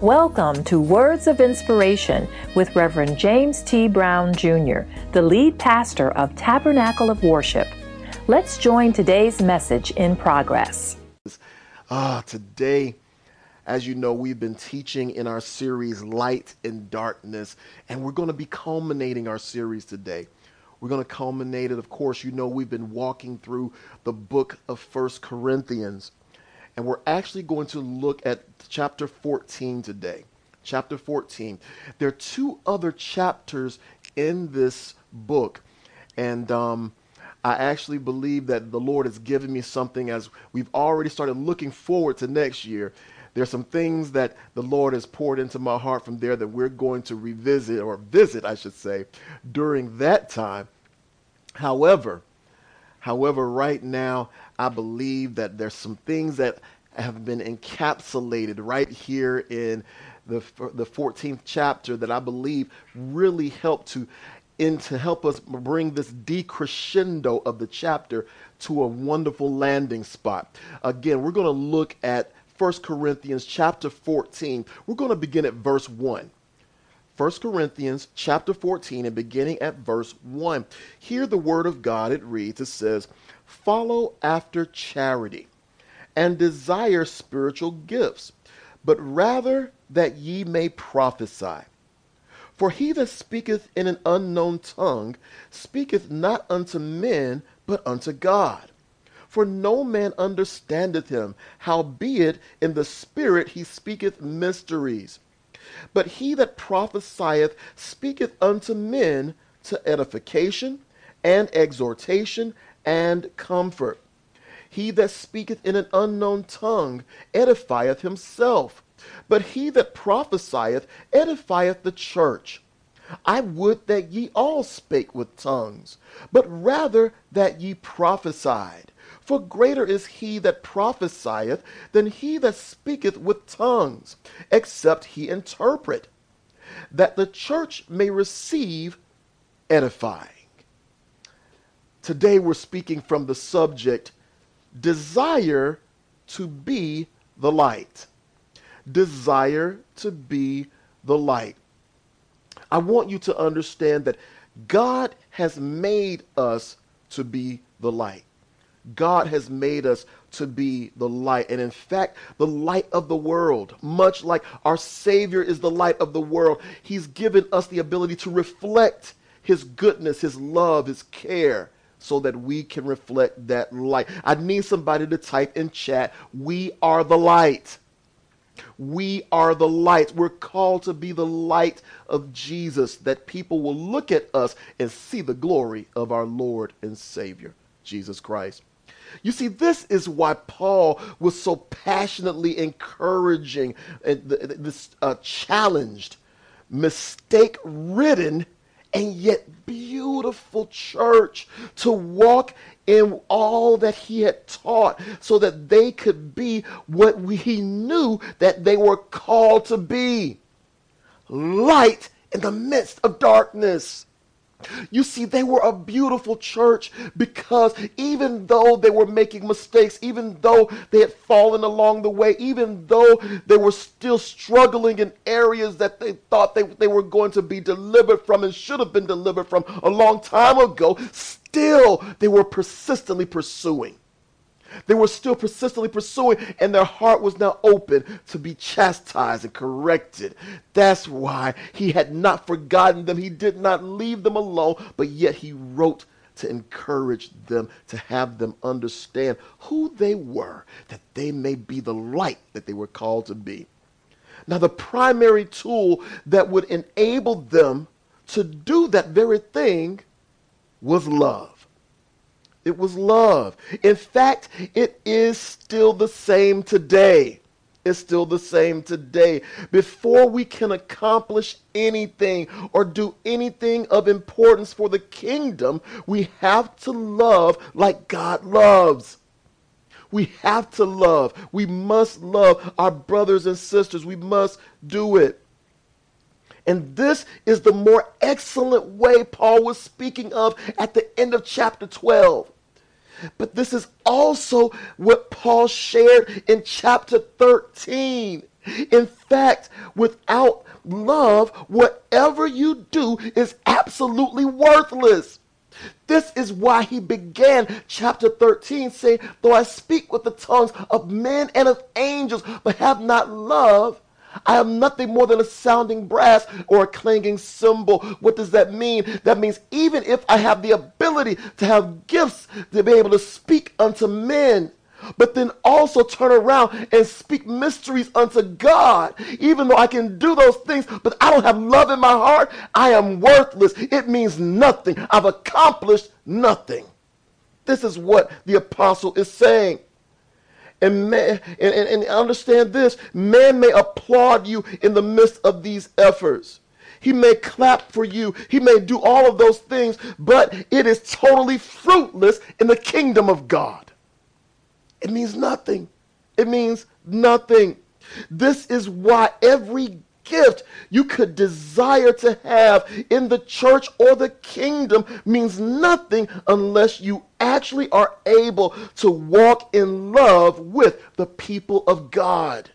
Welcome to Words of Inspiration with Reverend James T. Brown Jr., the lead pastor of Tabernacle of Worship. Let's join today's message in progress. Ah, today, as you know, we've been teaching in our series Light in Darkness, and we're going to be culminating our series today. We're going to culminate it. Of course, you know, we've been walking through the book of First Corinthians. And we're actually going to look at chapter 14 today. Chapter 14. There are two other chapters in this book. And um, I actually believe that the Lord has given me something as we've already started looking forward to next year. There's some things that the Lord has poured into my heart from there that we're going to revisit or visit, I should say, during that time. However, however, right now I believe that there's some things that have been encapsulated right here in the, the 14th chapter that I believe really help to in to help us bring this decrescendo of the chapter to a wonderful landing spot. Again, we're going to look at 1 Corinthians chapter 14. We're going to begin at verse 1. 1 Corinthians chapter 14 and beginning at verse 1. Hear the word of God. It reads, it says, Follow after charity and desire spiritual gifts, but rather that ye may prophesy. For he that speaketh in an unknown tongue speaketh not unto men, but unto God. For no man understandeth him, howbeit in the Spirit he speaketh mysteries. But he that prophesieth speaketh unto men to edification and exhortation and comfort. He that speaketh in an unknown tongue edifieth himself, but he that prophesieth edifieth the church. I would that ye all spake with tongues, but rather that ye prophesied. For greater is he that prophesieth than he that speaketh with tongues, except he interpret, that the church may receive edifying. Today we're speaking from the subject desire to be the light. Desire to be the light. I want you to understand that God has made us to be the light. God has made us to be the light. And in fact, the light of the world, much like our Savior is the light of the world, He's given us the ability to reflect His goodness, His love, His care so that we can reflect that light. I need somebody to type in chat, we are the light. We are the light. We're called to be the light of Jesus, that people will look at us and see the glory of our Lord and Savior, Jesus Christ. You see, this is why Paul was so passionately encouraging and this uh, challenged, mistake ridden and yet beautiful church to walk in all that he had taught so that they could be what we, he knew that they were called to be light in the midst of darkness. You see, they were a beautiful church because even though they were making mistakes, even though they had fallen along the way, even though they were still struggling in areas that they thought they, they were going to be delivered from and should have been delivered from a long time ago, still they were persistently pursuing. They were still persistently pursuing, and their heart was now open to be chastised and corrected. That's why he had not forgotten them. He did not leave them alone, but yet he wrote to encourage them, to have them understand who they were, that they may be the light that they were called to be. Now, the primary tool that would enable them to do that very thing was love. It was love. In fact, it is still the same today. It's still the same today. Before we can accomplish anything or do anything of importance for the kingdom, we have to love like God loves. We have to love. We must love our brothers and sisters. We must do it. And this is the more excellent way Paul was speaking of at the end of chapter 12. But this is also what Paul shared in chapter 13. In fact, without love, whatever you do is absolutely worthless. This is why he began chapter 13 saying, Though I speak with the tongues of men and of angels, but have not love, I am nothing more than a sounding brass or a clanging cymbal. What does that mean? That means even if I have the ability to have gifts to be able to speak unto men, but then also turn around and speak mysteries unto God. Even though I can do those things, but I don't have love in my heart, I am worthless. It means nothing. I've accomplished nothing. This is what the apostle is saying. And, man, and, and, and understand this man may applaud you in the midst of these efforts. He may clap for you. He may do all of those things, but it is totally fruitless in the kingdom of God. It means nothing. It means nothing. This is why every gift you could desire to have in the church or the kingdom means nothing unless you actually are able to walk in love with the people of God.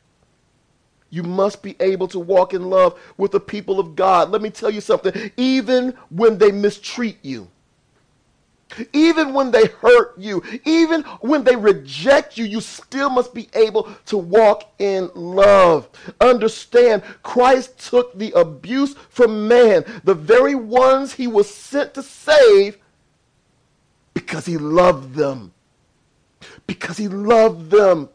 You must be able to walk in love with the people of God. Let me tell you something. Even when they mistreat you, even when they hurt you, even when they reject you, you still must be able to walk in love. Understand, Christ took the abuse from man, the very ones he was sent to save, because he loved them. Because he loved them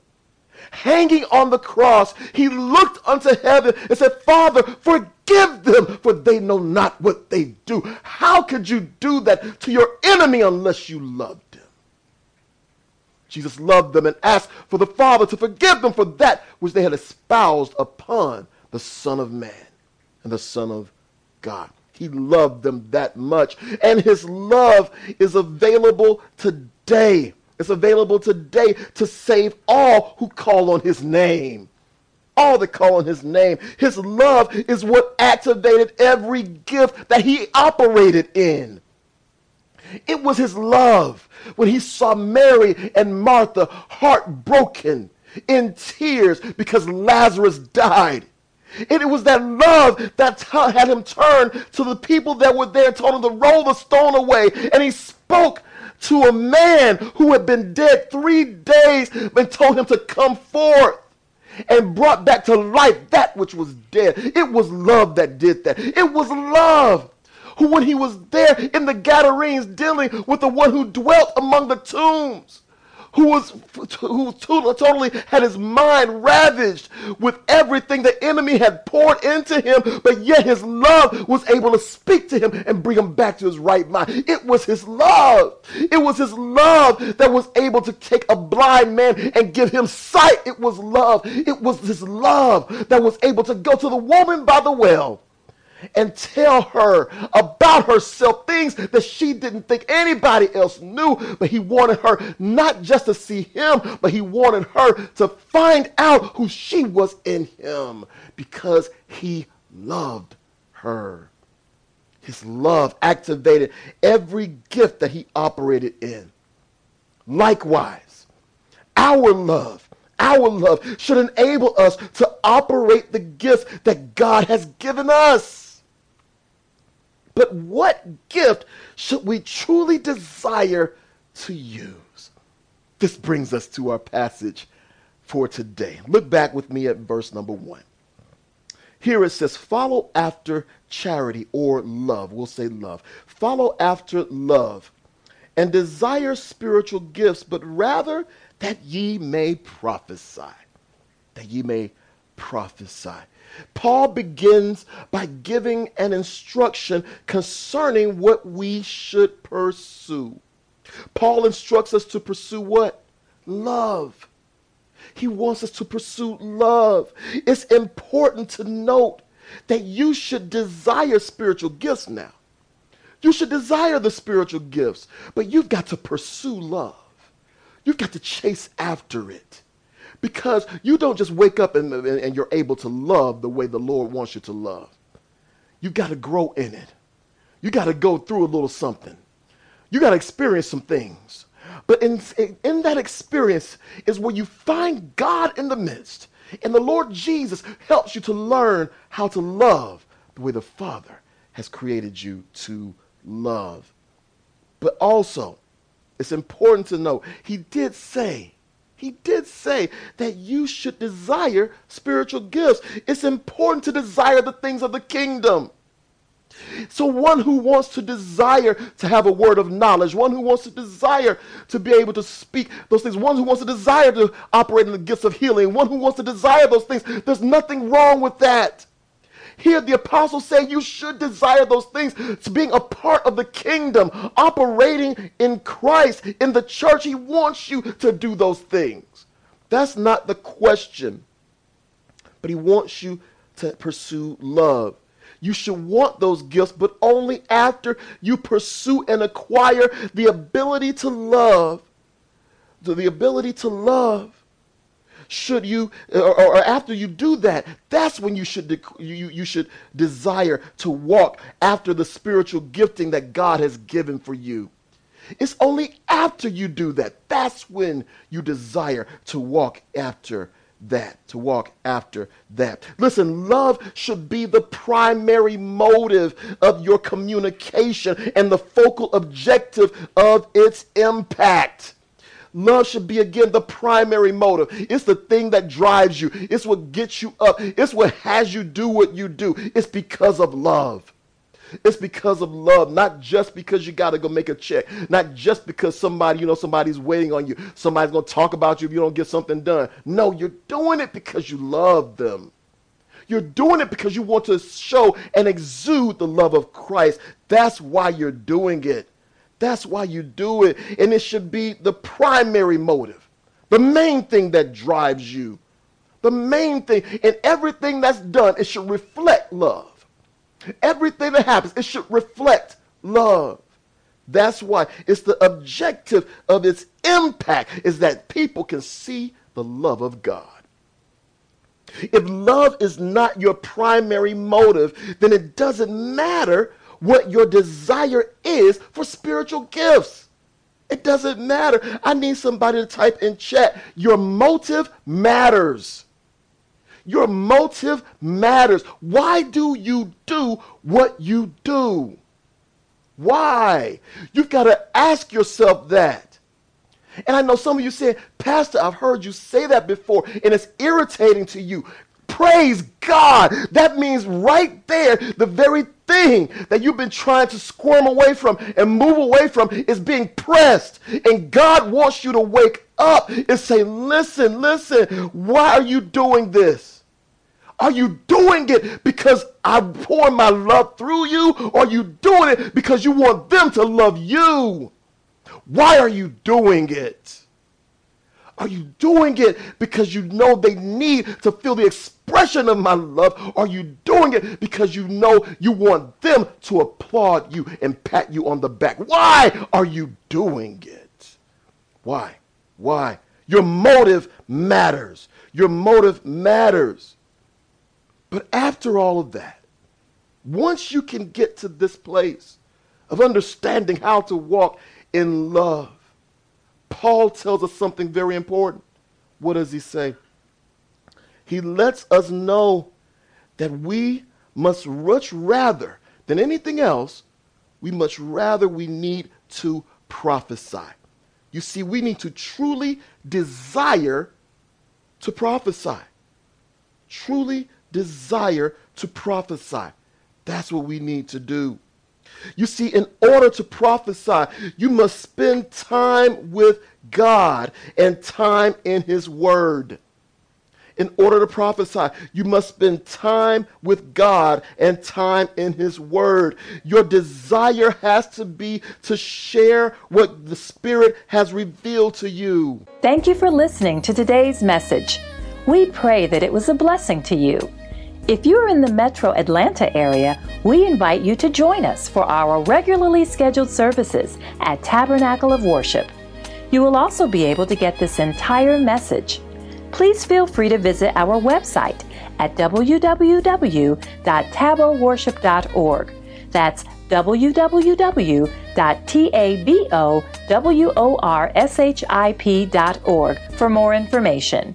hanging on the cross, he looked unto heaven and said, Father, forgive them, for they know not what they do. How could you do that to your enemy unless you loved him? Jesus loved them and asked for the Father to forgive them for that which they had espoused upon the Son of Man and the Son of God. He loved them that much. And his love is available today. It's available today to save all who call on his name. All that call on his name. His love is what activated every gift that he operated in. It was his love when he saw Mary and Martha heartbroken in tears because Lazarus died. And it was that love that had him turn to the people that were there, told him to roll the stone away. And he spoke to a man who had been dead three days and told him to come forth and brought back to life that which was dead. It was love that did that. It was love who, when he was there in the Gadarenes dealing with the one who dwelt among the tombs, who was who totally had his mind ravaged with everything the enemy had poured into him, but yet his love was able to speak to him and bring him back to his right mind. It was his love. It was his love that was able to take a blind man and give him sight. It was love. It was his love that was able to go to the woman by the well and tell her about herself, things that she didn't think anybody else knew. But he wanted her not just to see him, but he wanted her to find out who she was in him because he loved her. His love activated every gift that he operated in. Likewise, our love our love should enable us to operate the gifts that God has given us. But what gift should we truly desire to use? This brings us to our passage for today. Look back with me at verse number one. Here it says, Follow after charity or love. We'll say love. Follow after love and desire spiritual gifts, but rather that ye may prophesy. That ye may prophesy. Paul begins by giving an instruction concerning what we should pursue. Paul instructs us to pursue what? Love. He wants us to pursue love. It's important to note that you should desire spiritual gifts now. You should desire the spiritual gifts, but you've got to pursue love. You've got to chase after it. Because you don't just wake up and, and you're able to love the way the Lord wants you to love. You got to grow in it. You got to go through a little something. You got to experience some things. But in, in that experience is where you find God in the midst. And the Lord Jesus helps you to learn how to love the way the Father has created you to love. But also, it's important to know, he did say, he did say that you should desire spiritual gifts. It's important to desire the things of the kingdom. So, one who wants to desire to have a word of knowledge, one who wants to desire to be able to speak those things, one who wants to desire to operate in the gifts of healing, one who wants to desire those things, there's nothing wrong with that. Here, the apostles say you should desire those things. It's being a part of the kingdom, operating in Christ, in the church. He wants you to do those things. That's not the question. But He wants you to pursue love. You should want those gifts, but only after you pursue and acquire the ability to love. The ability to love should you uh, or, or, after you do that that's when you should you, you should desire to walk after the spiritual gifting that god has given for you it's only after you do that that's when you desire to walk after that, to walk after that. Listen, love should be the primary motive of your communication and the focal objective of its impact. Love should be, again, the primary motive. It's the thing that drives you, it's what gets you up, it's what has you do what you do. It's because of love. It's because of love, not just because you got to go make a check, not just because somebody, you know, somebody's waiting on you, somebody's going to talk about you if you don't get something done. No, you're doing it because you love them. You're doing it because you want to show and exude the love of Christ. That's why you're doing it. That's why you do it. And it should be the primary motive, the main thing that drives you. The main thing. And everything that's done, it should reflect love. Everything that happens, it should reflect love. That's why it's the objective of its impact is that people can see the love of God. If love is not your primary motive, then it doesn't matter what your desire is for spiritual gifts. It doesn't matter. I need somebody to type in chat. Your motive matters. Your motive matters. Why do you do what you do? Why? You've got to ask yourself that. And I know some of you say, Pastor, I've heard you say that before, and it's irritating to you. Praise God. That means right there, the very thing that you've been trying to squirm away from and move away from is being pressed. And God wants you to wake up and say, Listen, listen, why are you doing this? Are you doing it because I pour my love through you? Or are you doing it because you want them to love you? Why are you doing it? Are you doing it because you know they need to feel the expression of my love? Are you doing it because you know you want them to applaud you and pat you on the back? Why are you doing it? Why? Why? Your motive matters. Your motive matters. But after all of that, once you can get to this place of understanding how to walk in love, Paul tells us something very important. What does he say? He lets us know that we must much rather than anything else, we much rather we need to prophesy. You see, we need to truly desire to prophesy. Truly desire to prophesy. That's what we need to do. You see, in order to prophesy, you must spend time with God and time in His Word. In order to prophesy, you must spend time with God and time in His Word. Your desire has to be to share what the Spirit has revealed to you. Thank you for listening to today's message. We pray that it was a blessing to you. If you're in the metro Atlanta area, we invite you to join us for our regularly scheduled services at Tabernacle of Worship. You will also be able to get this entire message. Please feel free to visit our website at www.taboworship.org. That's www.taboworship.org for more information.